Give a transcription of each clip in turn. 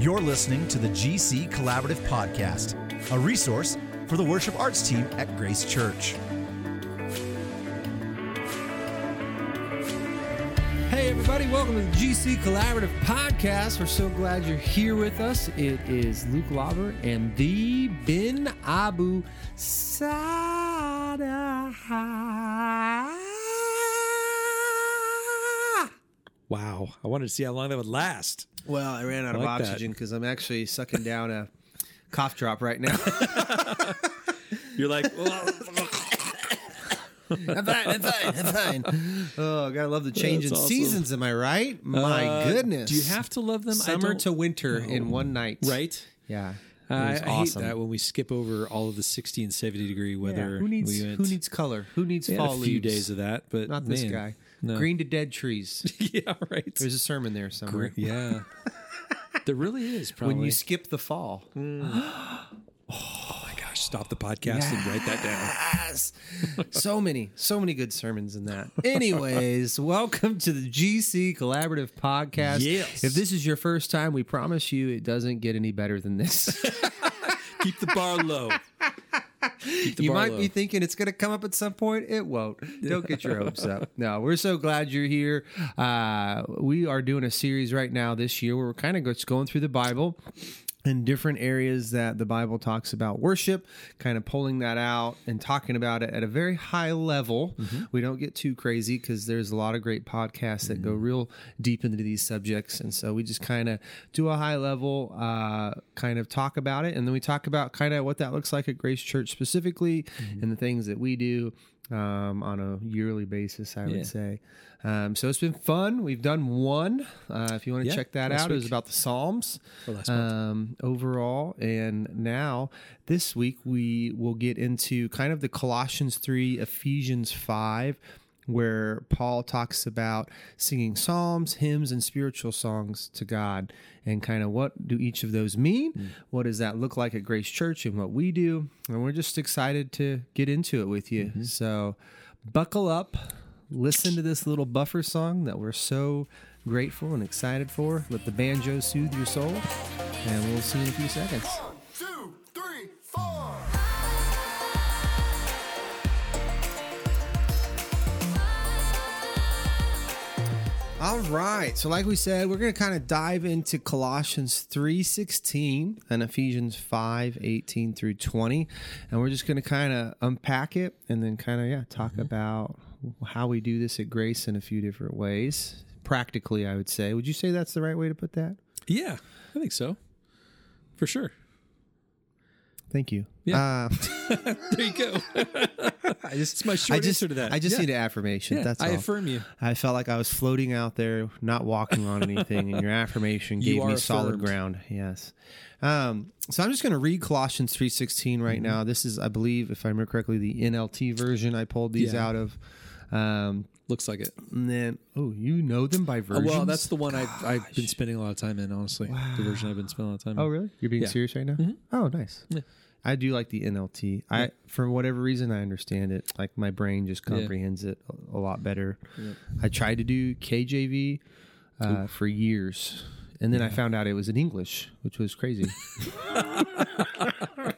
You're listening to the GC Collaborative Podcast, a resource for the worship arts team at Grace Church. Hey, everybody, welcome to the GC Collaborative Podcast. We're so glad you're here with us. It is Luke Lauber and the Bin Abu Sada. Wow. I wanted to see how long that would last. Well, I ran out I of like oxygen because I'm actually sucking down a cough drop right now. You're like, well, I'm fine, I'm fine, I'm fine. Oh, gotta love the change in That's awesome. seasons, am I right? My uh, goodness. Do you have to love them? I Summer don't- to winter in one night. Right? Yeah. It I, was I awesome. hate that when we skip over all of the 60 and 70 degree weather. Who needs we went, who needs color? Who needs we had fall a few leaves? days of that, but Not this man, guy. No. Green to dead trees. yeah, right. There's a sermon there somewhere. yeah. there really is probably. When you skip the fall. oh my gosh, stop the podcast and write that down. Yes. so many, so many good sermons in that. Anyways, welcome to the GC Collaborative Podcast. Yes. If this is your first time, we promise you it doesn't get any better than this. Keep the bar low. You might low. be thinking it's going to come up at some point. It won't. Don't get your hopes up. No, we're so glad you're here. Uh, we are doing a series right now this year where we're kind of just going through the Bible in different areas that the Bible talks about worship, kind of pulling that out and talking about it at a very high level. Mm-hmm. We don't get too crazy because there's a lot of great podcasts that go mm-hmm. real deep into these subjects. And so we just kind of do a high level, uh, kind of talk about it. And then we talk about kind of what that looks like at Grace Church specifically mm-hmm. and the things that we do um, on a yearly basis, I Yeah. would say. Um, so it's been fun. We've done one. Uh, if you want to Yeah, check that out, it was about the Psalms um, overall. And now this week we will get into kind of the Colossians 3, Ephesians 5, where Paul talks about singing psalms, hymns, and spiritual songs to God. And kind of what do each of those mean? Hmm. What does that look like at Grace Church and what we do? And we're just excited to get into it with you. Mm-hmm. So buckle up. Listen to this little buffer song that we're so grateful and excited for. Let the banjo soothe your soul, and we'll see you in a few seconds. All right. So like we said, we're going to kind of dive into Colossians 3:16 and Ephesians 5:18 through 20, and we're just going to kind of unpack it and then kind of yeah, talk mm-hmm. about how we do this at Grace in a few different ways. Practically, I would say. Would you say that's the right way to put that? yeah, I think so. For sure. Thank you. Yeah. Uh, There you go. I just It's my short I just, answer to that. I just Yeah. need an affirmation. Yeah, That's I all. affirm you. I felt like I was floating out there, not walking on anything, and your affirmation You gave me are solid ground. Yes. Um, so I'm just going to read Colossians 3:16 right Mm-hmm. now. This is, I believe, if I remember correctly, the NLT version. I pulled these Yeah. out of. Um, Looks like it. and then, oh, you know them by Uh, versions. Well, that's the one I've, I've been spending a lot of time in, honestly. The version I've been spending a lot of time in. Oh, really? You're being Yeah. Serious right now? Oh, nice. Yeah. I do like the NLT. I, for whatever reason, I understand it. Like my brain just comprehends it a, a lot better. I tried to do KJV uh, for years, and then I found out it was in English, which was crazy.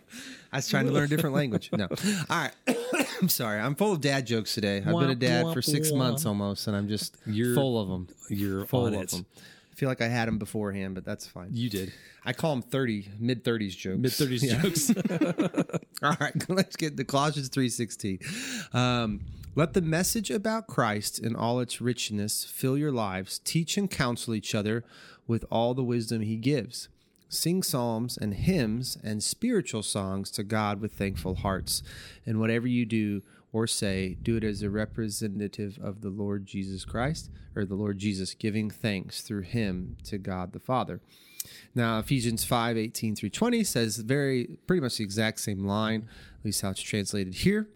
I was trying to learn a different language. No, all right. I'm sorry. I'm full of dad jokes today. I've been a dad for six months almost, and I'm just You're- full of them. You're Full on of it. them. I feel like I had them beforehand, but that's fine. You did. I call them 30, mid 30s jokes. Mid 30s Yeah. jokes. All right, let's get to Colossians 3:16. Um, let the message about Christ in all its richness fill your lives. Teach and counsel each other with all the wisdom he gives. Sing psalms and hymns and spiritual songs to God with thankful hearts. And whatever you do or say, do it as a representative of the Lord Jesus Christ or the Lord Jesus, giving thanks through him to God the Father. Now, Ephesians 5 18 through 20 says very pretty much the exact same line, at least how it's translated here.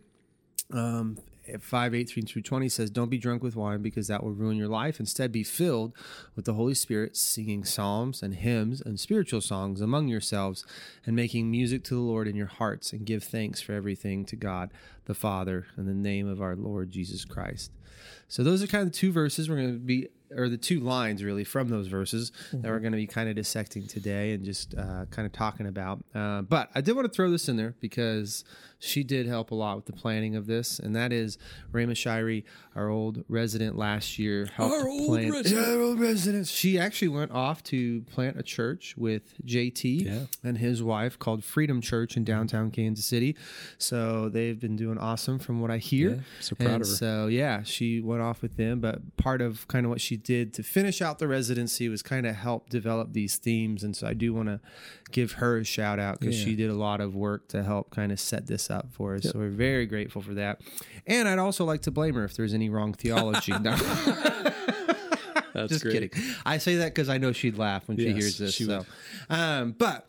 Um, 5 18 through 20 says, Don't be drunk with wine because that will ruin your life. Instead, be filled with the Holy Spirit, singing psalms and hymns and spiritual songs among yourselves, and making music to the Lord in your hearts, and give thanks for everything to God the Father in the name of our Lord Jesus Christ. So, those are kind of the two verses we're going to be or the two lines really from those verses that we're going to be kind of dissecting today and just uh, kind of talking about. Uh, but I did want to throw this in there because she did help a lot with the planning of this, and that is Rama Shirey, our old resident last year, helped Our old plan- resident. Our old resident. She actually went off to plant a church with JT Yeah. and his wife called Freedom Church in downtown Kansas City. So they've been doing awesome from what I hear. Yeah, so proud And of her. So yeah, she went off with them. But part of kind of what she did to finish out the residency was kind of help develop these themes. And so I do want to give her a shout out because Yeah. she did a lot of work to help kind of set this up for us. So we're very grateful for that. And I'd also like to blame her if there's any wrong theology. That's Just great. kidding. I say that because I know she'd laugh when she hears this. she so, um, but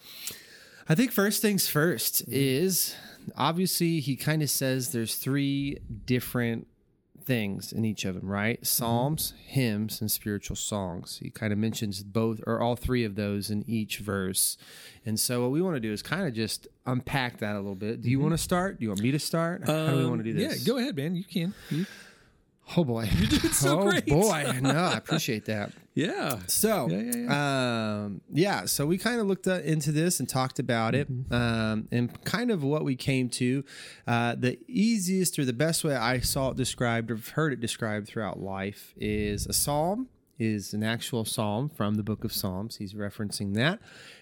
I think first things first Mm-hmm. is obviously he kind of says there's three different things in each of them, right? Mm-hmm. Psalms, hymns, and spiritual songs. He kind of mentions both or all three of those in each verse. And so what we want to do is kind of just unpack that a little bit. Do you want to start? Do you want me to start? How do we want to do this? Mm-hmm. Um, Yeah, go ahead, man. You can. You- Oh boy. You did so oh, great. boy. No, I appreciate that. yeah. So, Yeah, yeah, Um, yeah, so we kind of looked uh, into this and talked about it, Mm-hmm. um, and kind of what we came to. Uh, the easiest or the best way I saw it described, or heard it described throughout life, is a psalm is an actual psalm from the book of Psalms. He's referencing that.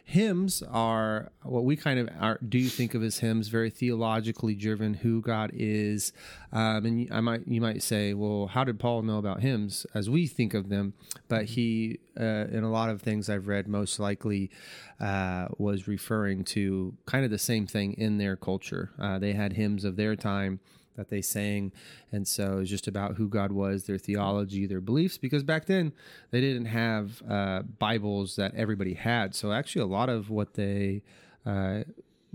Hymns are what we kind of are, do think of as hymns, very theologically driven, who God is. Um, and I might you might say, well, how did Paul know about hymns as we think of them? But he, uh, in a lot of things I've read, most likely uh, was referring to kind of the same thing in their culture. Uh, they had hymns of their time that they sang. And so it's just about who God was, their theology, their beliefs, because back then they didn't have uh, Bibles that everybody had. So actually, a lot of what they uh,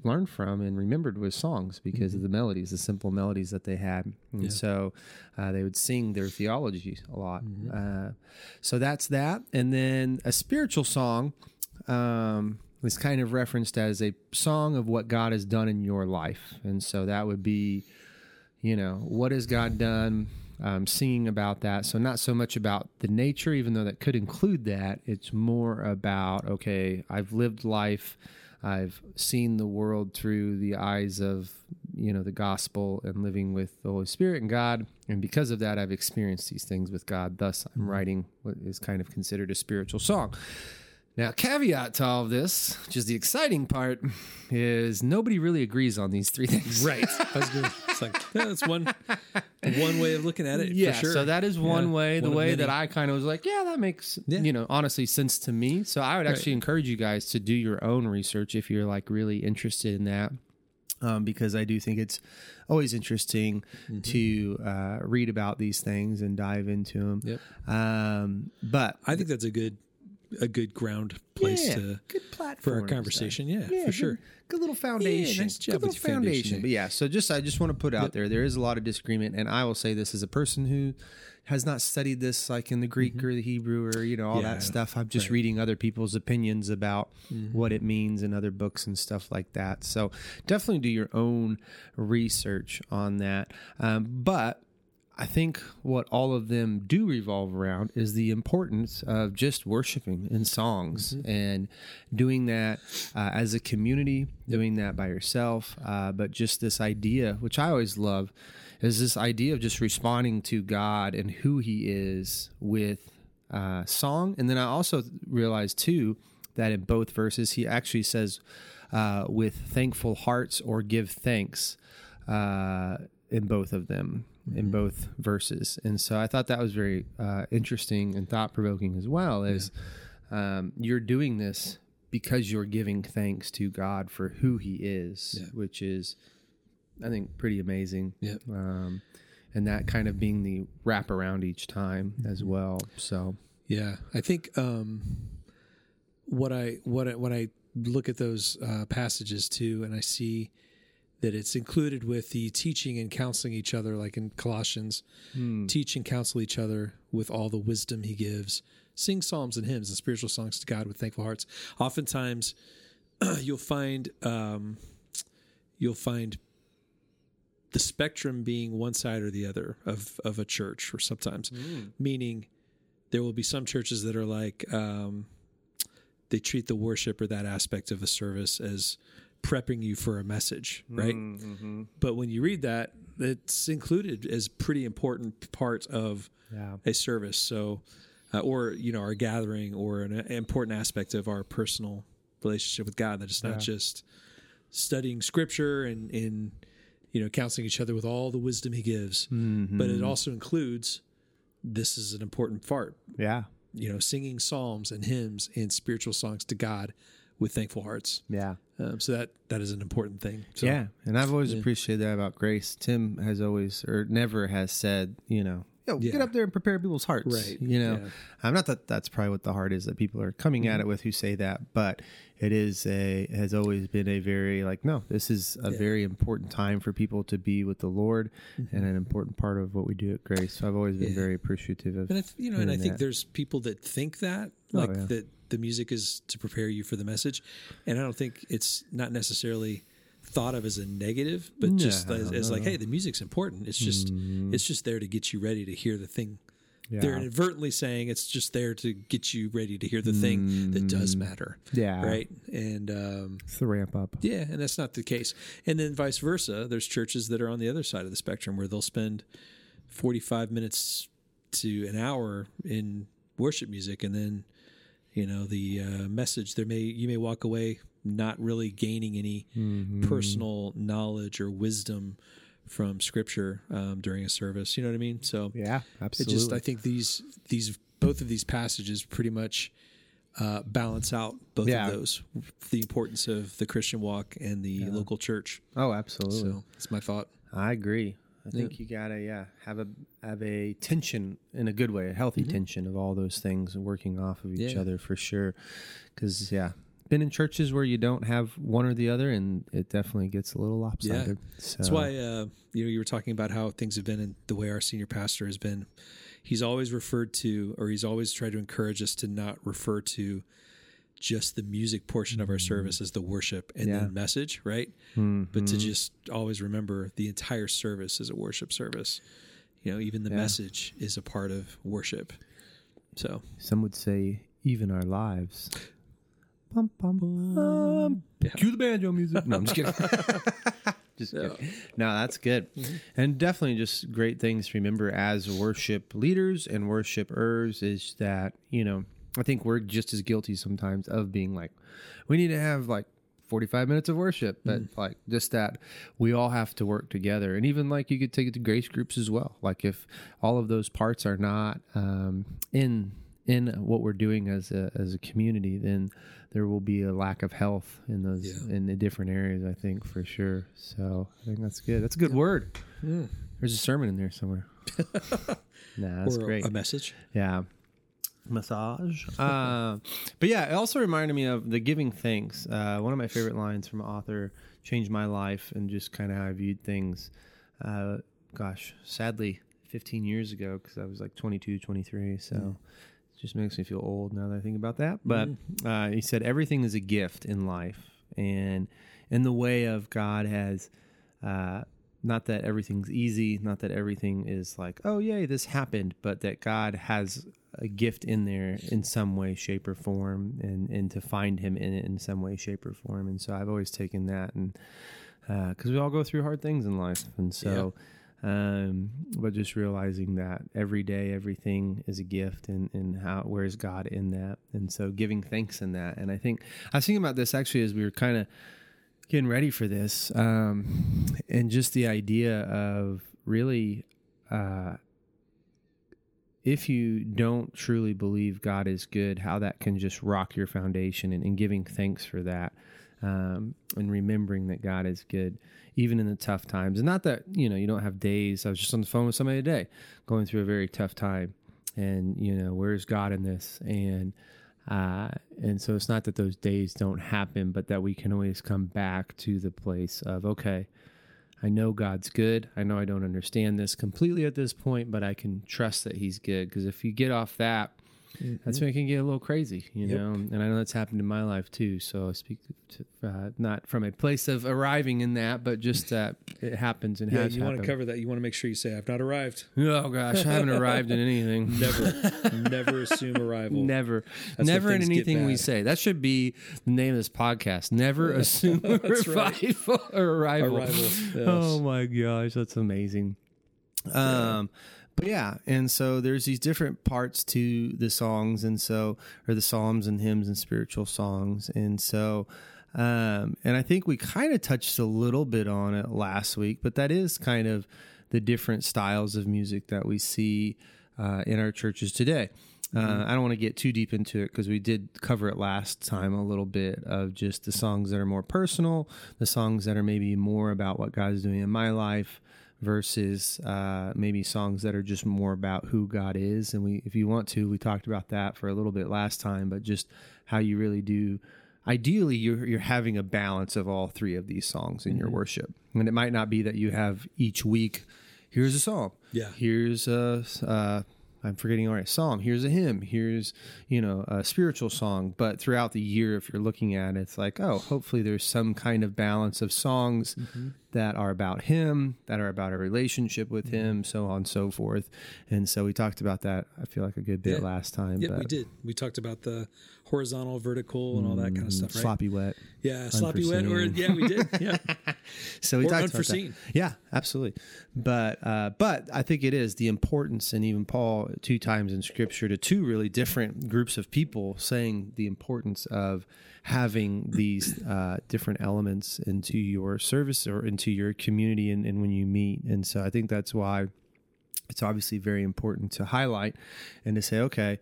learned from and remembered was songs because of the melodies, the simple melodies that they had. And so uh, they would sing their theology a lot. Uh, so that's that. And then a spiritual song. Um, was kind of referenced as a song of what God has done in your life. And so that would be you know what has god done? Um, singing about that. So not so much about the nature even though that could include that. It's more about okay i've lived life. I've seen the world through the eyes of you know the gospel and living with the holy spirit and god. And because of that i've experienced these things with god. Thus i'm writing what is kind of considered a spiritual song. Now, caveat to all of this, which is the exciting part, is nobody really agrees on these three things. Right. I was gonna, it's like yeah, that's one one way of looking at it. Yeah, for sure. so that is one Yeah, way. The one of way that I kind of was like, yeah, that makes Yeah. you know honestly sense to me. So I would actually encourage you guys to do your own research if you're like really interested in that, um, because I do think it's always interesting Mm-hmm. to uh, read about these things and dive into them. Yep. Um, but I think that's a good a good ground place yeah, to good platform for our conversation. Yeah, Yeah, for good- sure. Good little foundation. nice job good little foundation foundation. But yeah, so just I just want to put out there there is a lot of disagreement, and I will say this as a person who has not studied this like in the Greek or the Hebrew or you know all Mm-hmm. Yeah, that stuff. I'm just right. Mm-hmm. reading other people's opinions about what it means in other books and stuff like that. So definitely do your own research on that. Um, but I think what all of them do revolve around is the importance of just worshiping in songs and doing that uh, as a community, doing that by yourself. Uh, but just this idea, which I always love, is this idea of just responding to God and who He is with uh, song. And then I also realized too that in both verses, He actually says, uh, with thankful hearts or give thanks uh, in both of them, in both verses. And so I thought that was very uh, interesting and thought provoking as well. Is um, you're doing this because you're giving thanks to God for who He is, Yeah. which is, I think, pretty amazing. Yep. Um, and that kind of being the wrap around each time as well. So Yeah, I think um, what I what I, when I look at those uh, passages too, and I see that it's included with the teaching and counseling each other, like in Colossians, teach and counsel each other with all the wisdom He gives. Sing psalms and hymns and spiritual songs to God with thankful hearts. Oftentimes, you'll find um, you'll find the spectrum being one side or the other of of a church, or sometimes meaning there will be some churches that are like um, they treat the worship or that aspect of a service as prepping you for a message, right? Mm-hmm. But when you read that, it's included as pretty important part of Yeah. a service. So, uh, or you know, our gathering, or an, an important aspect of our personal relationship with God. That it's not just studying Scripture and in you know counseling each other with all the wisdom He gives, but it also includes this is an important part. Yeah. You know, singing psalms and hymns and spiritual songs to God with thankful hearts. Yeah. Um, so that that is an important thing. So, yeah, and I've always appreciated that about Grace. Tim has always, or never has said, you know, Yo, get up there and prepare people's hearts. Right, You know, yeah. I'm not that that's probably what the heart is that people are coming Mm-hmm. at it with who say that, but it is a has always been a very like no, this is a very important time for people to be with the Lord and an important part of what we do at Grace. So I've always been Mm-hmm. Yeah. very appreciative of And I, th- you know, and I think that. there's people that think that, like Oh, yeah. that the music is to prepare you for the message, and I don't think it's not necessarily thought of as a negative, but just No, as, as no, like, hey, the music's important. It's just it's just there to get you ready to hear the thing. They're inadvertently saying it's just there to get you ready to hear the thing that does matter. Yeah. right. And um, it's the ramp up. yeah, and that's not the case. And then vice versa, there's churches that are on the other side of the spectrum where they'll spend 45 minutes to an hour in worship music and then you know the uh, message there may you may walk away not really gaining any personal knowledge or wisdom from scripture um, during a service you know what i mean so Yeah, it absolutely. just i think these these both of these passages pretty much uh, balance out both Yeah. of those the importance of the christian walk and the local church oh, absolutely. so that's my thought I agree. I think you gotta yeah have a have a tension in a good way, a healthy tension of all those things working off of each Mm-hmm. Yeah. other for sure. Because yeah, been in churches where you don't have one or the other, and it definitely gets a little lopsided. So, That's why uh, you know you were talking about how things have been and the way our senior pastor has been. He's always referred to, or he's always tried to encourage us to not refer to just the music portion of our service as the worship and. Yeah. the message, right? But to just always remember the entire service is a worship service. You know, even the message is a part of worship. So some would say even our lives. Bum, bum, bum. Yeah. Cue the banjo music. No, I'm just kidding. just kidding. No, that's good. Mm-hmm. And definitely just great things to remember as worship leaders and worshipers is that, you know, I think we're just as guilty sometimes of being like, we need to have like 45 minutes of worship, but Mm-hmm. like just that we all have to work together. And even like you could take it to grace groups as well. Like if all of those parts are not um, in in what we're doing as a as a community, then there will be a lack of health in those Yeah. in the different areas. I think for sure. So I think that's good. That's a good word. There's a sermon in there somewhere. nah, that's or great. a message. Yeah. Massage. uh, but yeah, it also reminded me of the giving thanks. Uh, one of my favorite lines from an author changed my life and just kind of how I viewed things. Uh, gosh, sadly, 15 years ago, because I was like 22, 23. So it just makes me feel old now that I think about that. But uh, he said, everything is a gift in life. And in the way of God has. Uh, not that everything's easy, not that everything is like, oh, yay, this happened, but that God has a gift in there in some way, shape, or form, and, and to find Him in it in some way, shape, or form. And so I've always taken that, and because we all go through hard things in life. And so, um, but just realizing that every day, everything is a gift, and, and how, where is God in that? And so giving thanks in that. And I think I was thinking about this actually as we were kind of getting ready for this um, and just the idea of really uh, if you don't truly believe god is good how that can just rock your foundation and, and giving thanks for that um, and remembering that god is good even in the tough times. And not that you know you don't have days. I was just on the phone with somebody today going through a very tough time. And you know where's god in this? And uh, and so it's not that those days don't happen, but that we can always come back to the place of, okay, I know God's good. I know I don't understand this completely at this point, but I can trust that He's good. Because if you get off that That's when it can get a little crazy, you Yep. know. And I know that's happened in my life too. So I speak to, uh, not from a place of arriving in that, but just that it happens and Yeah, has you want to cover that. You want to make sure you say, "I've not arrived." oh gosh, I haven't arrived in anything. Never, never assume arrival. Never, when never in anything we say. That should be the name of this podcast. Never assume revival or arrival. Arrival, yes. Oh my gosh, that's amazing. Um, but yeah, and so there's these different parts to the songs, and so or the psalms and hymns and spiritual songs, and so. Um, and I think we kind of touched a little bit on it last week, but that is kind of the different styles of music that we see uh, in our churches today. Uh, I don't want to get too deep into it because we did cover it last time a little bit of just the songs that are more personal, the songs that are maybe more about what God's doing in my life versus uh, maybe songs that are just more about who God is. And we, if you want to, we talked about that for a little bit last time, but just how you really do. Ideally, you're you're having a balance of all three of these songs in your worship, and it might not be that you have each week. Here's a psalm. Yeah. Here's a. Uh, I'm forgetting already. Psalm. Here's a hymn. Here's you know a spiritual song. But throughout the year, if you're looking at it, it's like oh, hopefully there's some kind of balance of songs that are about Him, that are about a relationship with Him, so on and so forth. And so we talked about that. I feel like a good bit Yeah. last time. Yeah, but we did. We talked about the horizontal, vertical, and all that kind of stuff, right? sloppy wet. Yeah, sloppy wet. Or yeah, we did. Yeah, So we Or talked unforeseen. About that. Yeah, absolutely. But uh, but I think it is the importance, and even Paul two times in Scripture to two really different groups of people saying the importance of having these uh, different elements into your service or into your community and, and when you meet. And so I think that's why it's obviously very important to highlight and to say, okay,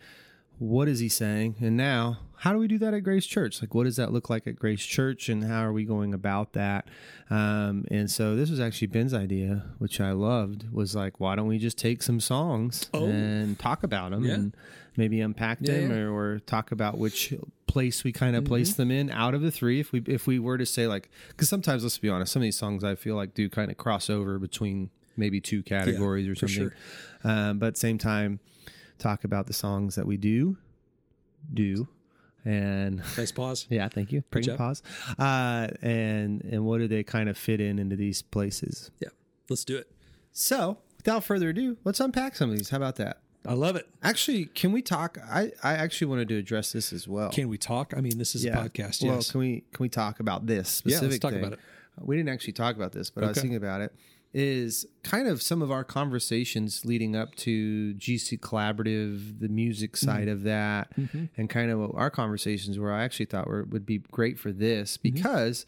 what is he saying? And now, how do we do that at Grace Church? Like, what does that look like at Grace Church, and how are we going about that? Um, and so, this was actually Ben's idea, which I loved. Was like, why don't we just take some songs Oh. and talk about them, Yeah. and maybe unpack Yeah, them, yeah. Mm-hmm. Or, or talk about which place we kind of place them in out of the three. If we if we were to say like, because sometimes let's be honest, some of these songs I feel like do kind of cross over between maybe two categories or something. sure. Um, but at the same time, talk about the songs that we do do and nice pause. yeah thank you job. pause uh and and what do they kind of fit in into these places Yeah, let's do it. so without further ado let's unpack some of these how about that I love it. actually can we talk i i actually wanted to address this as well Can we talk? I mean, this is a podcast. well Yes. can we can we talk about this Yeah, specific let's talk thing? about it. we didn't actually talk about this but i was thinking about it is kind of some of our conversations leading up to GC Collaborative, the music Mm-hmm. side of that, and kind of our conversations where I actually thought were, would be great for this Mm-hmm. because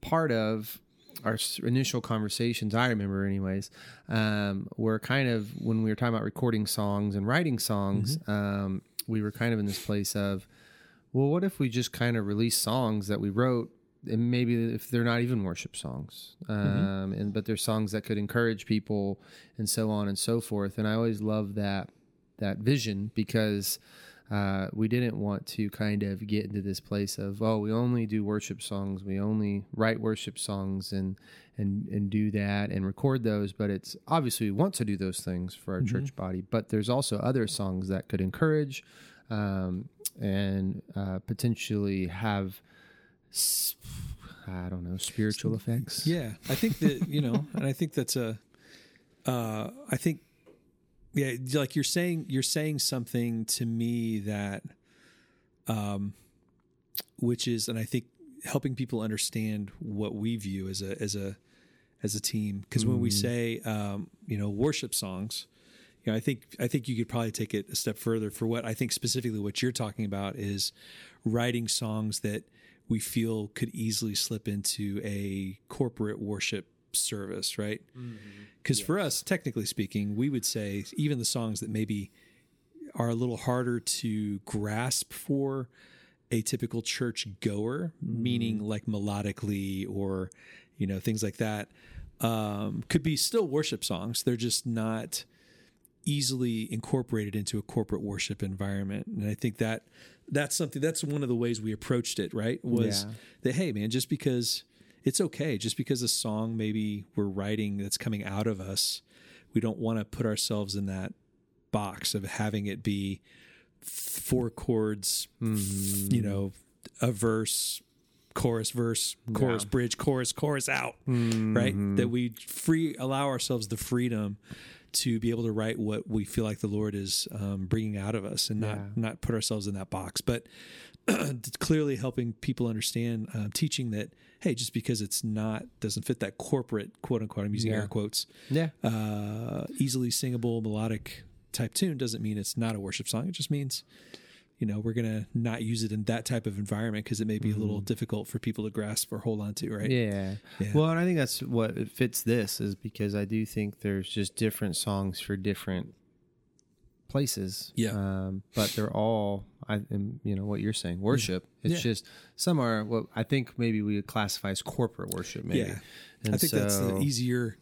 part of our initial conversations, I remember, anyways, um, were kind of when we were talking about recording songs and writing songs, Mm-hmm. um, we were kind of in this place of, well, what if we just kind of release songs that we wrote, and maybe if they're not even worship songs, um, and but they're songs that could encourage people, and so on and so forth. And I always love that that vision because uh, we didn't want to kind of get into this place of oh we only do worship songs, we only write worship songs and and and do that and record those. But it's obviously we want to do those things for our church body, but there's also other songs that could encourage um, and uh, potentially have I don't know spiritual effects. Yeah, I think that you know, and I think that's a. Uh, I think, yeah, like you're saying, you're saying something to me that, um, which is, and I think helping people understand what we view as a as a as a team. Because when we say, um, you know, worship songs, you know, I think I think you could probably take it a step further for what I think specifically what you're talking about is writing songs that we feel could easily slip into a corporate worship service, right? Because for us, technically speaking, we would say even the songs that maybe are a little harder to grasp for a typical church goer, meaning like melodically or you know things like that, um, could be still worship songs. They're just not easily incorporated into a corporate worship environment and i think that that's something that's one of the ways we approached it right was Yeah. that hey man just because it's okay just because a song maybe we're writing that's coming out of us we don't want to put ourselves in that box of having it be four chords, Mm-hmm. you know, a verse, chorus, verse, chorus, bridge, chorus, chorus out, Mm-hmm. right? That we free allow ourselves the freedom to be able to write what we feel like the Lord is um, bringing out of us, and not Yeah. not put ourselves in that box, but clearly helping people understand, um, teaching that hey, just because it's not doesn't fit that corporate quote unquote, I'm using Yeah. air quotes, Yeah. uh, easily singable melodic type tune doesn't mean it's not a worship song. It just means, you know, we're gonna not use it in that type of environment because it may be a little difficult for people to grasp or hold on to, right? Yeah. Yeah. Well, and I think that's what it fits this is because I do think there's just different songs for different places. Yeah. Um, but they're all, I, am you know, what you're saying, worship. It's Yeah. just some are what I think maybe we would classify as corporate worship. Maybe. Yeah. And I think that's the easier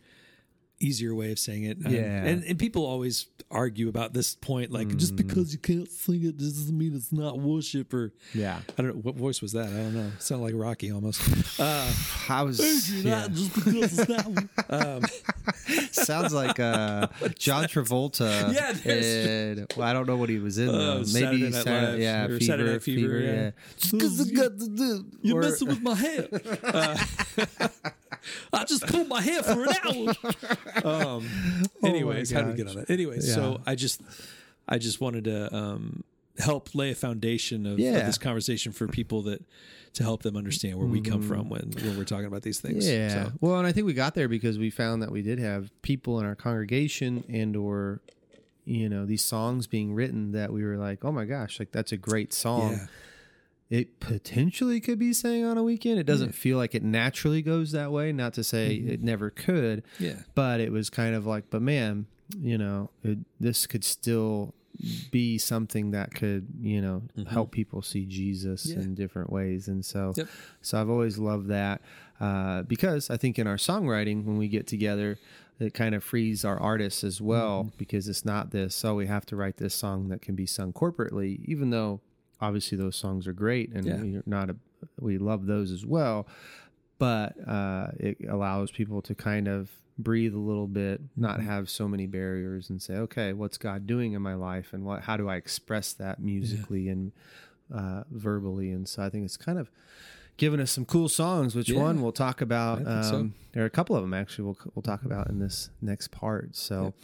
easier way of saying it. Um, Yeah. and, and people always argue about this point, like just Mm-hmm. because you can't sing it doesn't mean it's not worship or Yeah. I don't know what voice was that. I don't know. It sounded like Rocky almost. Uh, I was. yeah. just because it's not. Um, Sounds like uh, John Travolta. Yeah, there's- well, I don't know what he was in. Oh, though. Saturday Maybe Night Saturday, Live yeah, fever, Saturday Night Fever, fever, yeah. yeah. Just 'cause I got to do- You're or- messing with my head. Uh, I just pulled my hair for an hour. Um, anyways, how did we get on that? Anyways, Yeah. so I just, I just wanted to um, help lay a foundation of, of this conversation for people that to help them understand where we come from when when we're talking about these things. Yeah. So, Well, and I think we got there because we found that we did have people in our congregation and or you know, these songs being written that we were like, "Oh my gosh, like that's a great song." yeah. It potentially could be sang on a weekend. It doesn't feel like it naturally goes that way, not to say Mm-hmm. it never could, Yeah. but it was kind of like, but man, you know, it, this could still be something that could, you know, help people see Jesus Mm-hmm. Yeah. in different ways. And so, Yep. so I've always loved that uh, because I think in our songwriting, when we get together, it kind of frees our artists as well Mm-hmm. because it's not this, so we have to write this song that can be sung corporately, even though obviously those songs are great and Yeah. we're not a, we love those as well. But uh, it allows people to kind of breathe a little bit, not Mm-hmm. have so many barriers, and say, okay, what's God doing in my life, and what how do I express that musically and uh, verbally? And so I think it's kind of given us some cool songs. Which Yeah. one we'll talk about? Think so. Um, There are a couple of them actually. We'll we'll talk about in this next part. So.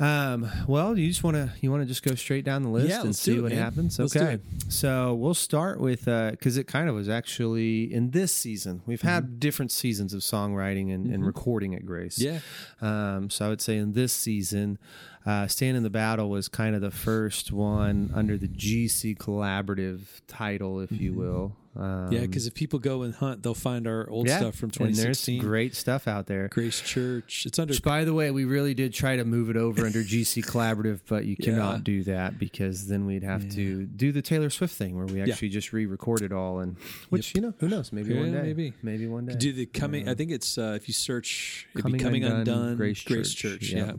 Um, well, you just want to you want to just go straight down the list Yeah, and see it, what man. happens. Okay, so we'll start with because it kind of was actually in this season. We've had different seasons of songwriting and, and recording at Grace. Yeah. Um, so I would say in this season, uh, Stand in the Battle was kind of the first one under the GC Collaborative title, if you will. Um, Yeah, because if people go and hunt, they'll find our old yeah, stuff from and there's 2016. great stuff out there. Grace Church. It's under. Which, by the way, we really did try to move it over under GC Collaborative, but you cannot Yeah. do that because then we'd have to do the Taylor Swift thing where we actually just re-record it all, and which you know, who knows, maybe one day, maybe. maybe one day. Do the coming? I think it's uh, if you search, Coming be coming Undone, undone. Grace Grace, Church, Church. yeah. Yeah.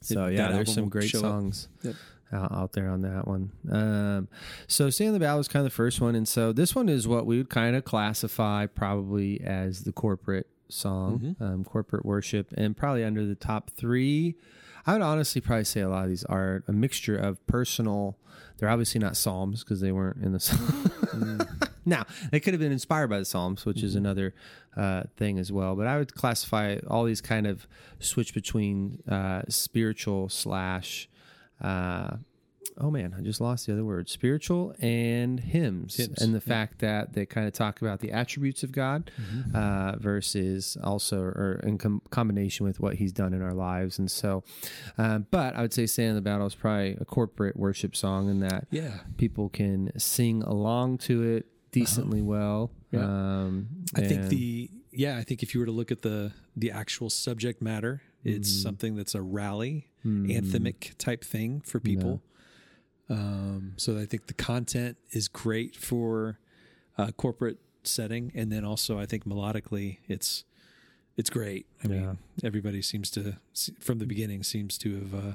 So yeah, there's some great songs Yep. Out, out there on that one. Um, so Stand the Battle was kind of the first one, and so this one is what we would kind of classify probably as the corporate song, Mm-hmm. um, corporate worship, and probably under the top three. I would honestly probably say a lot of these are a mixture of personal. They're obviously not psalms because they weren't in the. Mm. now they could have been inspired by the psalms, which Mm-hmm. is another uh, thing as well. But I would classify all these kind of switch between uh, spiritual slash. Uh, oh man, I just lost the other word. Spiritual and hymns, Hymns, and the fact that they kind of talk about the attributes of God Mm-hmm. uh, versus also or in com- combination with what He's done in our lives. And so, uh, but I would say "Stand in the Battle" is probably a corporate worship song in that Yeah. people can sing along to it decently well. Yeah. Um, I think the yeah, I think if you were to look at the the actual subject matter, it's Mm-hmm. something that's a rally anthemic type thing for people. Um, so I think the content is great for uh, corporate setting, and then also I think melodically it's it's great. I Yeah. mean, everybody seems to from the beginning seems to have uh,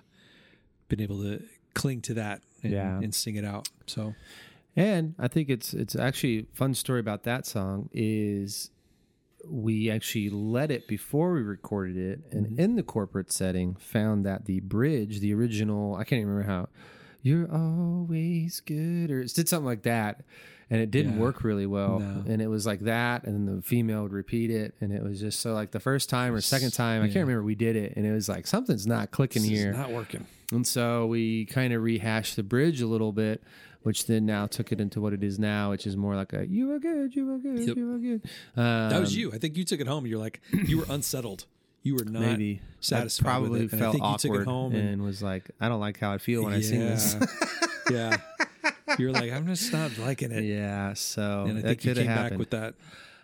been able to cling to that and, Yeah. and sing it out. So And I think it's it's actually a fun story about that song is we actually let it before we recorded it and mm-hmm. in the corporate setting found that the bridge, the original I can't even remember how "You're always good," or it did something like that, and it didn't Yeah. work really well. No. And it was like that, and then the female would repeat it, and it was just so like the first time or second time, I can't remember. We did it, and it was like something's not clicking This here. not working. And so we kind of rehashed the bridge a little bit, which then now took it into what it is now, which is more like a "You were good, you were good, Yep. you were good." Um, That was you. I think you took it home. You're like you were unsettled. You were not maybe satisfied. I probably with it. Felt awkward took it home and, and, was like, "I don't like how I feel when I sing this." yeah. You're like, I'm just not liking it. Yeah, so And I think you came back with that.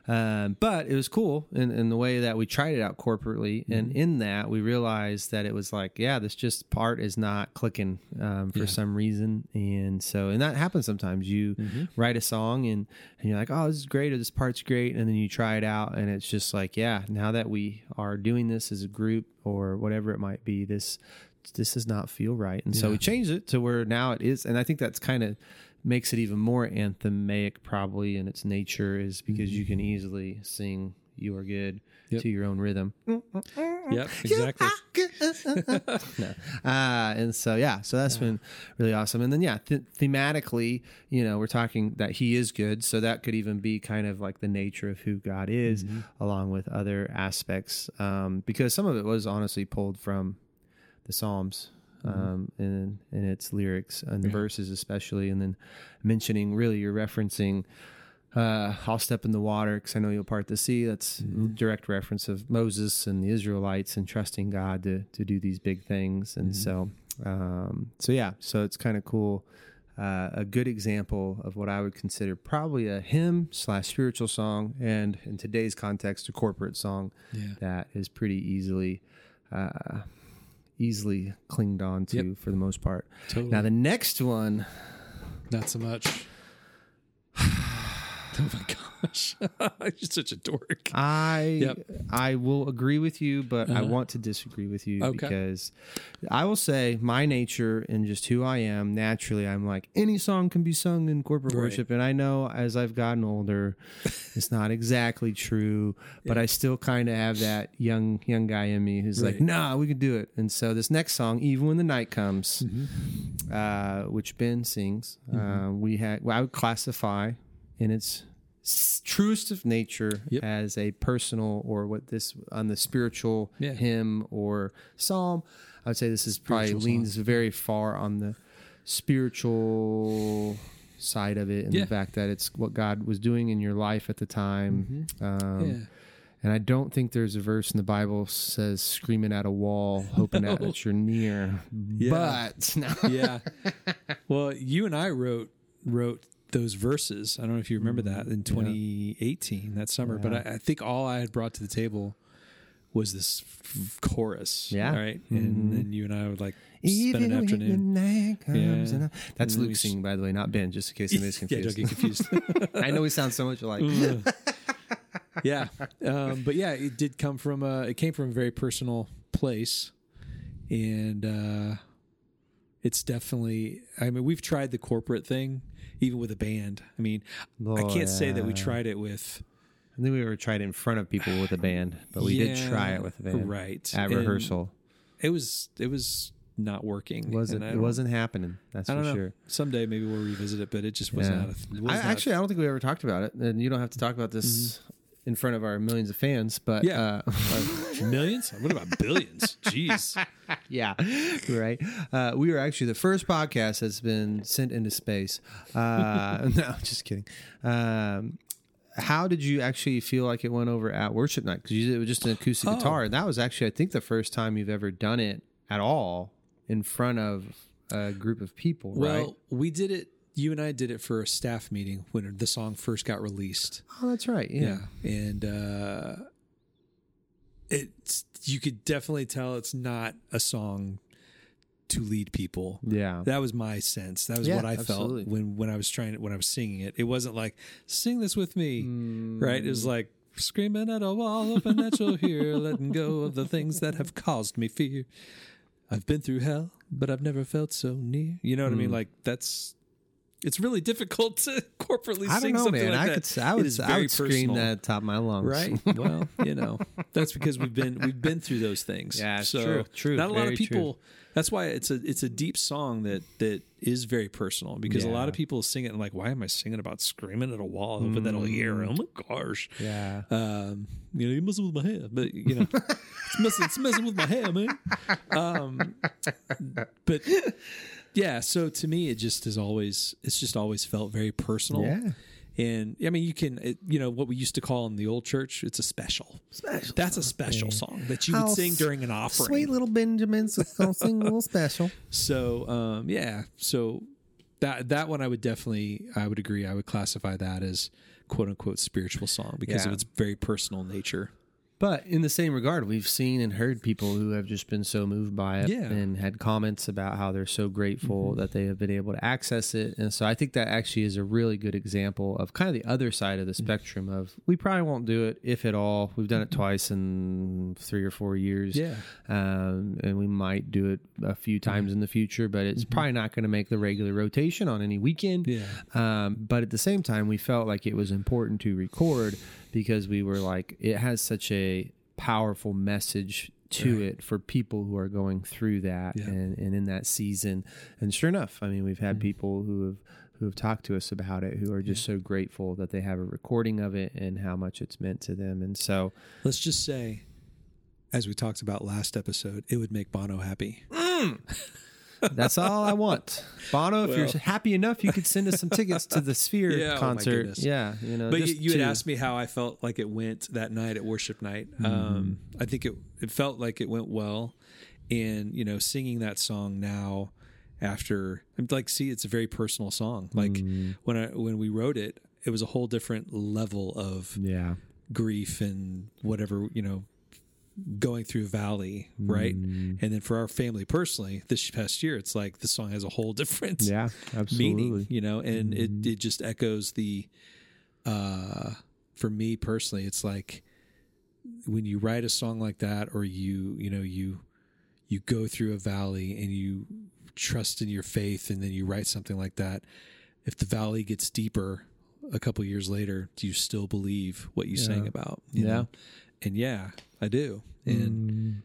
Um, but it was cool in, in the way that we tried it out corporately, and Mm-hmm. in that we realized that it was like, yeah, this just part is not clicking um, for Yeah. some reason, and so and that happens sometimes. You Mm-hmm. write a song and and you're like, oh, this is great, or this part's great, and then you try it out, and it's just like, yeah, now that we are doing this as a group or whatever it might be, this this does not feel right, and so we changed it to where now it is, and I think that's kind of makes it even more anthemic probably in its nature is because you can easily sing you are good Yep. to your own rhythm Yep, exactly. no. uh, and so yeah so that's been really awesome and then yeah th- thematically you know we're talking that he is good so that could even be kind of like the nature of who god is Mm-hmm. along with other aspects um, because some of it was honestly pulled from the psalms um, and and its lyrics and the verses especially and then mentioning really you're referencing uh, I'll step in the water because I know you'll part the sea. That's direct reference of Moses and the Israelites and trusting God to to do these big things. And so, um, so yeah, so it's kind of cool. Uh, a good example of what I would consider probably a hymn slash spiritual song, and in today's context, a corporate song Yeah. that is pretty easily. Uh, easily clinged on to Yep. for the most part. Totally. Now the next one Not so much. oh my gosh. You're such a dork. I Yep. I will agree with you, but I Uh-huh. want to disagree with you Okay. because I will say my nature and just who I am naturally I'm like any song can be sung in corporate Right. worship and I know as I've gotten older it's not exactly true but I still kind of have that young young guy in me who's like nah we can do it and so this next song even when the night comes Mm-hmm. uh, which Ben sings uh, we had well, I would classify in its truest of nature Yep. as a personal or what this on the spiritual Yeah. hymn or psalm. I would say this is probably Spiritual leans very far on the spiritual side of it and Yeah. the fact that it's what God was doing in your life at the time. Um, Mm-hmm. yeah. And I don't think there's a verse in the Bible says screaming at a wall, hoping that, No. that you're near. Yeah. But no. yeah. Well, you and I wrote wrote those verses. I don't know if you remember that in 2018 that summer, but I, I think all I had brought to the table was this f- chorus. Yeah. Mm-hmm. Right. And then you and I would like spend Even an afternoon. Yeah. That's Luke singing, by the way, not Ben, just in case anybody's confused. Yeah, don't get confused. I know we sound so much alike. yeah, um, but yeah, it did come from a. It came from a very personal place, and uh, it's definitely. I mean, we've tried the corporate thing, even with a band. I mean, I Oh, can't say that we tried it with. I think we ever tried it in front of people with a band, but we did try it with a band, right At And rehearsal, It was it was not working. wasn't it wasn't happening? That's I for know. sure. Someday maybe we'll revisit it, but it just was yeah. not. A, was I, not actually, I don't think we ever talked about it, and you don't have to talk about this mm-hmm. In front of our millions of fans. But. Yeah. uh, millions. What about billions? Jeez. yeah, right. Uh, we were actually the first podcast that's been sent into space. Uh, no, just kidding. Um, how did you actually feel like it went over at worship night? Because you did it with just an acoustic Oh. guitar, and that was actually, I think, the first time you've ever done it at all in front of a group of people, Well, right? we did it. You and I did it for a staff meeting when the song first got released. Oh, that's right. Yeah. Yeah, and uh, it's you could definitely tell it's not a song to lead people. Yeah. That was my sense. That was Yeah, what I absolutely. felt when when I was trying when I was singing it. It wasn't like sing this with me, Mm. right? It was like screaming at a wall, hoping that you'll hear, letting go of the things that have caused me fear. I've been through hell, but I've never felt so near. You know what I Mm. mean? Like that's it's really difficult to corporately I don't sing know, something man. like I that. could, I It would, is I very would scream personal. that at the top of my lungs. Right. Well, you know, that's because we've been we've been through those things. Yeah, it's so true, true, Not a lot very of people. That's why it's a it's a deep song that that is very personal because a lot Yeah. of people sing it and like, why am I singing about screaming at a wall hoping that I'll hear? Oh my gosh. Mm. Yeah. Um, you know, you're messing with my hair, but you know, it's messing, it's messing with my hair, man. Um, but yeah, so to me, it just is always, it's just always felt very personal. Yeah. And I mean, you can, it, you know, what we used to call in the old church, it's a special. Special That's a special song that you would How sing during an offering. Sweet little Benjamins gonna sing a little special. So, um, yeah, so that that one I would definitely, I would agree, I would classify that as quote unquote spiritual song because Yeah. of its very personal nature. But in the same regard, we've seen and heard people who have just been so moved by it Yeah. Mm-hmm. and had comments about how they're so grateful that they have been able to access it. And so I think that actually is a really good example of kind of the other side of the Mm-hmm. spectrum of we probably won't do it if at all. We've done it twice in three or four years. Yeah. Um, and we might do it a few Mm-hmm. times in the future, but it's probably not going to make the regular rotation on any weekend. Yeah. Um, but at the same time, we felt like it was important to record because we were like, it has such a powerful message to it for people who are going through that Yeah. and, and in that season. And sure enough, I mean, we've Mm-hmm. had people who have who have talked to us about it who are just so grateful that they have a recording of it and how much it's meant to them. And so, Let's just say, as we talked about last episode, it would make Bono happy. That's all I want. Bono, if Well. you're happy enough, you could send us some tickets to the Sphere Yeah, oh concert. goodness. yeah, you know. But you, you had asked me how I felt like it went that night at worship night. Mm-hmm. Um, I think it it felt like it went well, and you know, singing that song now after I'm like, see, it's a very personal song. Like Mm-hmm. when I when we wrote it, it was a whole different level of Yeah. grief and whatever you know going through a valley right Mm. and then for our family personally this past year it's like the song has a whole different Yeah, absolutely. Mm-hmm. meaning you know and it, it just echoes the uh for me personally it's like when you write a song like that or you you know you you go through a valley and you trust in your faith and then you write something like that if the valley gets deeper a couple years later do you still believe what you sang about you Yeah. know? And yeah i do and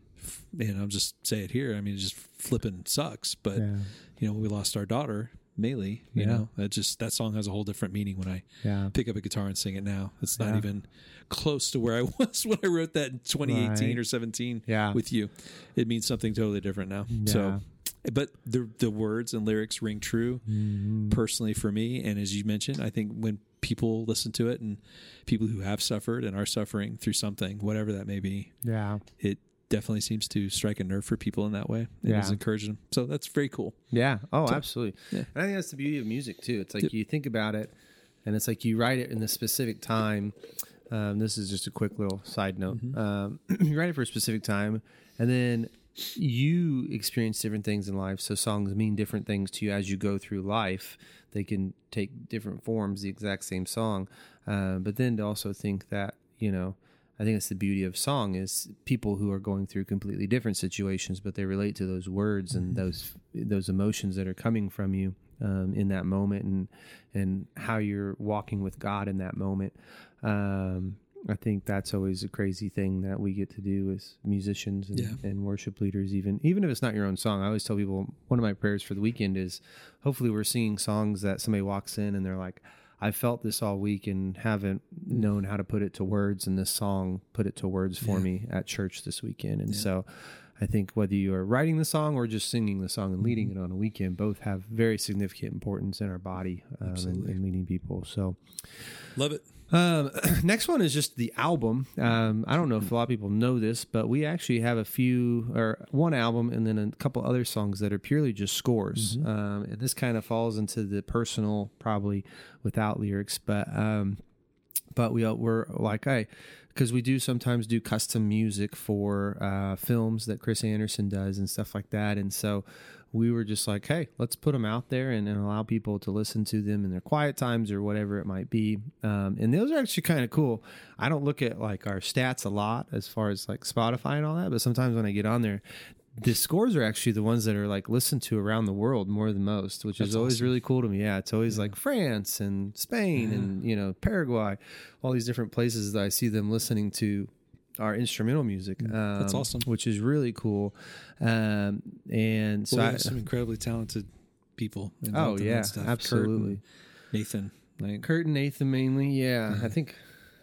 Mm. and i'll just say it here i mean it just flipping sucks but Yeah. you know, we lost our daughter, Maylee. You Yeah. know, that just that song has a whole different meaning when I Yeah. pick up a guitar and sing it now. It's not even close to where I was when I wrote that in 2018 Right. or 17 Yeah. with you. It means something totally different now. So, but the the words and lyrics ring true Mm-hmm. personally for me. And as you mentioned, I think when people listen to it and people who have suffered and are suffering through something, whatever that may be, Yeah. it definitely seems to strike a nerve for people in that way. It Yeah. is encouraging. So that's very cool. Yeah. Oh, absolutely. yeah. And I think that's the beauty of music too. It's like Yep. you think about it, and it's like you write it in the specific time. Um, this is just a quick little side note. Um, you write it for a specific time, and then you experience different things in life. So songs mean different things to you as you go through life. They can take different forms, the exact same song. Uh, but then to also think that you know. I think it's the beauty of song is people who are going through completely different situations, but they relate to those words and those those emotions that are coming from you um, in that moment, and and how you're walking with God in that moment. Um, I think that's always a crazy thing that we get to do as musicians and, Yeah. and worship leaders. Even even if it's not your own song, I always tell people one of my prayers for the weekend is hopefully we're singing songs that somebody walks in and they're like. I felt this all week and haven't known how to put it to words, and this song put it to words for Yeah. me at church this weekend. And so I think whether you are writing the song or just singing the song and leading Mm-hmm. it on a weekend, both have very significant importance in our body um, and, and leading people. So Love it. Um, next one is just the album. Um, I don't know if a lot of people know this, but we actually have a few or one album and then a couple other songs that are purely just scores. Um, and this kind of falls into the personal, probably without lyrics, but um, but we we're like I because we do sometimes do custom music for uh, films that Chris Anderson does and stuff like that, and so we were just like, hey, let's put them out there and, and allow people to listen to them in their quiet times or whatever it might be. Um, and those are actually kind of cool. I don't look at like our stats a lot as far as like Spotify and all that, but sometimes when I get on there, the scores are actually the ones that are like listened to around the world more than most, which is always awesome. really cool to me. Yeah, it's always like France and Spain and you know Paraguay, all these different places that I see them listening to our instrumental music. Um, Mm, That's awesome. which is really cool. Um, and so Well, we I, some incredibly talented people. oh yeah, stuff. Absolutely. Nathan. Like, Kurt and Nathan mainly, yeah. I think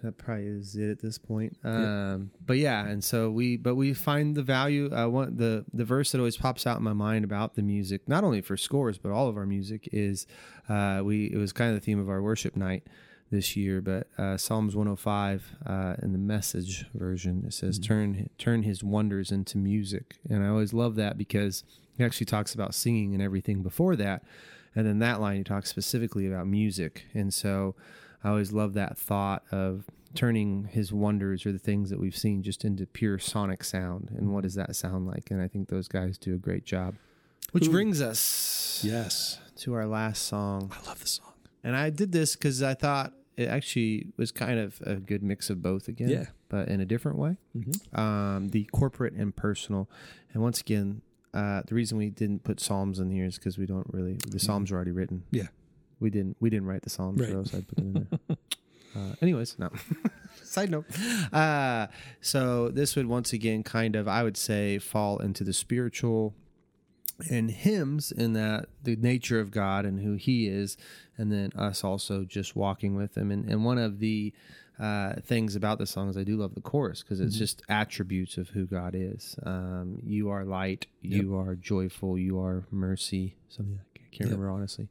that probably is it at this point. Um, But yeah, and so we, but we find the value. I want the the verse that always pops out in my mind about the music, not only for scores but all of our music is, uh, we it was kind of the theme of our worship night this year. But uh, Psalms 105 uh, in the Message version it says, "Turn turn His wonders into music," and I always love that because he actually talks about singing and everything before that. And then that line, he talks specifically about music. And so I always love that thought of turning his wonders or the things that we've seen just into pure sonic sound. And what does that sound like? And I think those guys do a great job. Which brings us yes. to our last song. I love the song. And I did this because I thought it actually was kind of a good mix of both again, Yeah. but in a different way. Um, the corporate and personal. And once again, uh, the reason we didn't put psalms in here is because we don't really. The psalms are already written. Yeah. We didn't. We didn't write the psalms, Right. else I'd put them in there. uh, anyways, no. Side note. Uh, so this would once again kind of, I would say, fall into the spiritual and hymns in that the nature of God and who He is, and then us also just walking with Him. And, and one of the uh, things about the song is I do love the chorus because it's just attributes of who God is. Um, you are light, you are joyful, you are mercy. Something like I can't remember honestly.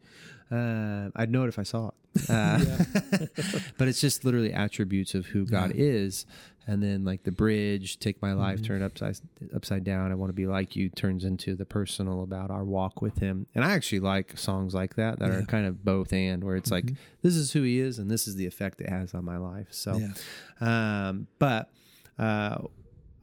Uh, I'd know it if I saw it. Uh, but it's just literally attributes of who God is. And then like the bridge, take my life, turn upside upside down. I want to be like you turns into the personal about our walk with him. And I actually like songs like that that are kind of both and where it's like this is who he is and this is the effect it has on my life. So um but uh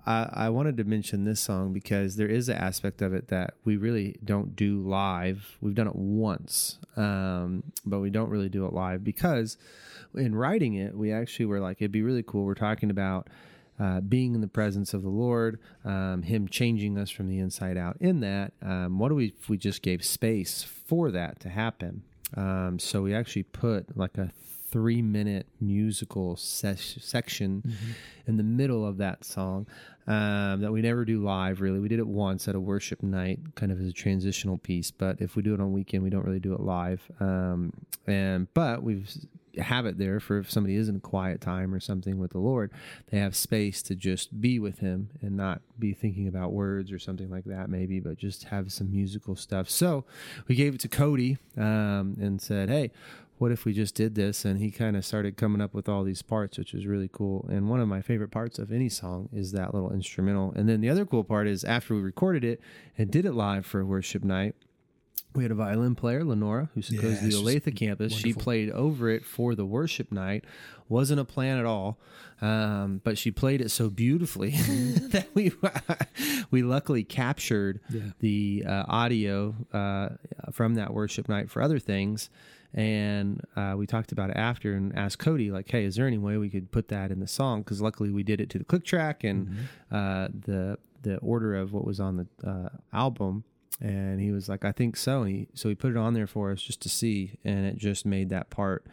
I, I wanted to mention this song because there is an aspect of it that we really don't do live. We've done it once, um, but we don't really do it live because in writing it, we actually were like, it'd be really cool. We're talking about uh, being in the presence of the Lord, um, Him changing us from the inside out. In that, um, what do we if we just gave space for that to happen? Um, so we actually put like a three minute musical ses- section in the middle of that song um, that we never do live really we did it once at a worship night kind of as a transitional piece but if we do it on weekend we don't really do it live um, and but we've have it there for if somebody is in a quiet time or something with the lord they have space to just be with him and not be thinking about words or something like that maybe but just have some musical stuff. So we gave it to cody um, and said hey what if we just did this? And he kind of started coming up with all these parts which was really cool. And one of my favorite parts of any song is that little instrumental. And then the other cool part is after we recorded it and did it live for worship night we had a violin player, Lenora, who goes to the Olathe campus. She played over it for the worship night. Wasn't a plan at all, um, but she played it so beautifully that we we luckily captured the uh, audio uh, from that worship night for other things. And uh, we talked about it after and asked Cody, like, hey, is there any way we could put that in the song? Because luckily we did it to the click track and uh, the the order of what was on the uh, album and he was like, "I think so." And he, so he put it on there for us just to see, and it just made that part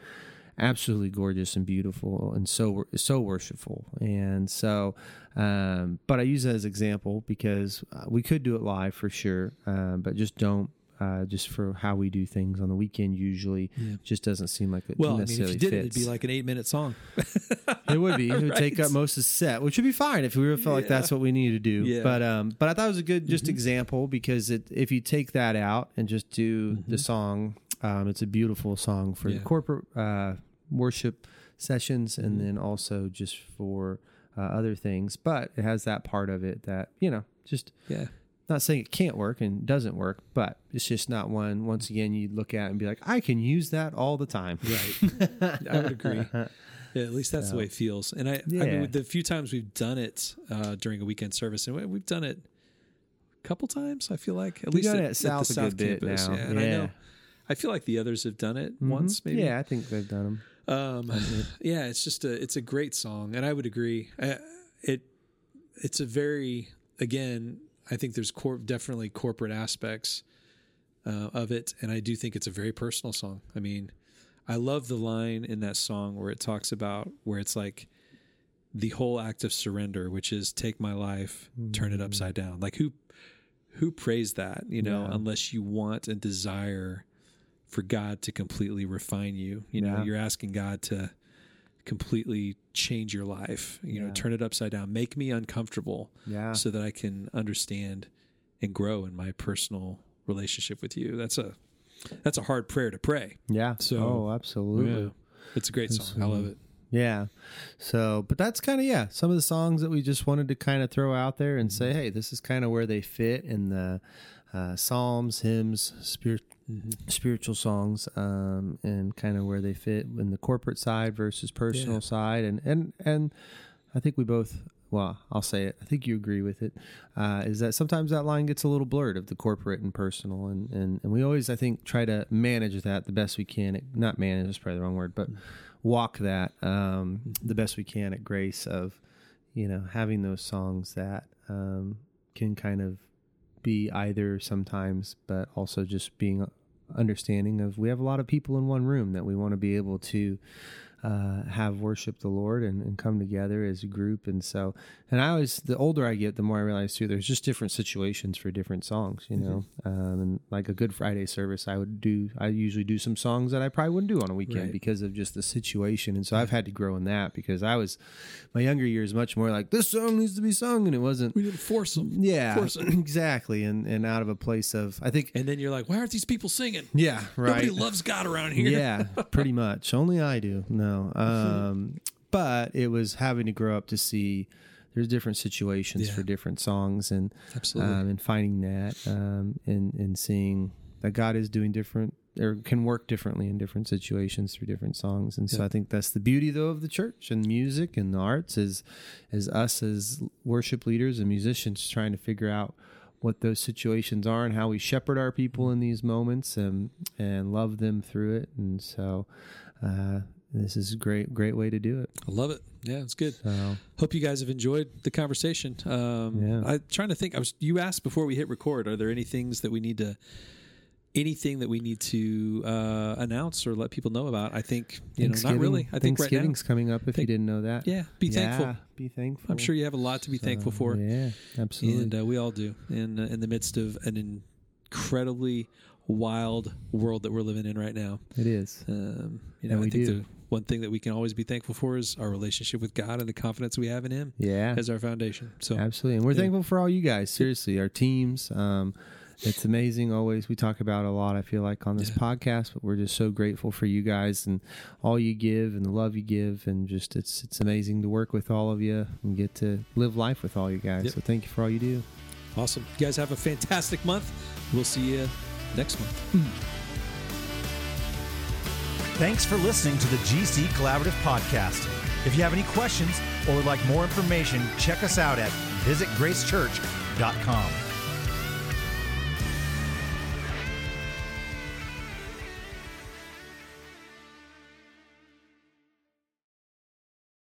absolutely gorgeous and beautiful, and so so worshipful. And so, um, but I use that as example because uh, we could do it live for sure, um, but just don't. Uh, just for how we do things on the weekend, usually just doesn't seem like it Well, I mean, if you did it, fits. it'd be like an eight minute song. It would be. It would take up most of the set, which would be fine if we really felt like that's what we needed to do. Yeah. But um, but I thought it was a good Mm-hmm. just example because it if you take that out and just do the song, um, it's a beautiful song for the Mm-hmm. Yeah. corporate uh, worship sessions and Mm-hmm. then also just for uh, other things. But it has that part of it that you know just Yeah. Not saying it can't work and doesn't work, but it's just not one. Once again, you look at and be like, I can use that all the time. Right. I would agree. Yeah, at least that's the way it feels. And I, I Yeah. mean, the few times we've done it uh, during a weekend service, and we- we've done it a couple times. I feel like at We least at, at South the South campus. Yeah, and I know. I feel like the others have done it Mhm. once, maybe. Yeah, I think they've done them. Um, yeah, it's just a it's a great song, and I would agree. Uh, it it's a very again. I think there's cor- definitely corporate aspects uh, of it, and I do think it's a very personal song. I mean, I love the line in that song where it talks about where it's like the whole act of surrender, which is take my life, turn it upside down. Like who who prays that, you know, Yeah. unless you want and desire for God to completely refine you. You know, Yeah. you're asking God to completely change your life, you know, turn it upside down, make me uncomfortable Yeah. so that I can understand and grow in my personal relationship with you. That's a that's a hard prayer to pray. Yeah. So- oh, absolutely. Yeah. It's a great song. I love it. Yeah. So, but that's kind of yeah, some of the songs that we just wanted to kind of throw out there and Mm-hmm. say, hey, this is kind of where they fit in the uh, psalms, hymns, spirit, Mm-hmm. spiritual songs, um, and kind of where they fit in the corporate side versus personal Yeah. side, and and and I think we both. Well, I'll say it. I think you agree with it. Uh, is that sometimes that line gets a little blurred of the corporate and personal, and, and, and we always, I think, try to manage that the best we can. Not manage is probably the wrong word, but walk that um, the best we can at Grace of, you know, having those songs that um, can kind of be either sometimes, but also just being understanding of we have a lot of people in one room that we want to be able to uh, have worship the Lord and, and come together as a group. And so, and I always, the older I get, the more I realize too, there's just different situations for different songs, you know. Um, and like a Good Friday service, I would do, I usually do some songs that I probably wouldn't do on a weekend Right. because of just the situation. And so I've had to grow in that because I was, my younger years, much more like this song needs to be sung. And it wasn't, We to force them. yeah, Force it. exactly. And, and out of a place of, I think, And then you're like, why aren't these people singing? yeah, right. Nobody loves God around here. yeah, pretty much. Only I do. No. Um, but it was having to grow up to see there's different situations Yeah. for different songs and Absolutely. um, and finding that um, and and seeing that God is doing different or can work differently in different situations through different songs. And so Yeah. I think that's the beauty though of the church and music and the arts is is us as worship leaders and musicians trying to figure out what those situations are and how we shepherd our people in these moments and and love them through it. And so uh, this is a great great way to do it. I love it. Yeah, it's good. So Hope you guys have enjoyed the conversation. Um, Yeah. I'm trying to think. I was. You asked before we hit record. Are there any things that we need to, anything that we need to uh, announce or let people know about? I think you know, not really. I think right now, Thanksgiving's coming up if you didn't know that. yeah, be thankful. Be thankful. I'm sure you have a lot to be thankful for, Yeah, absolutely. and uh, we all do. In uh, in the midst of an incredibly wild world that we're living in right now, it is. um, you know, And I we think do. the one thing that we can always be thankful for is our relationship with God and the confidence we have in Him Yeah. as our foundation. So Absolutely. And we're Yeah. thankful for all you guys. Seriously, our teams. Um, it's amazing always. We talk about a lot, I feel like, on this Yeah. podcast, but we're just so grateful for you guys and all you give and the love you give. And just it's it's amazing to work with all of you and get to live life with all you guys. Yep. So thank you for all you do. Awesome. You guys have a fantastic month. We'll see you next month. Thanks for listening to the GC Collaborative Podcast. If you have any questions or would like more information, check us out at visitgracechurch.com.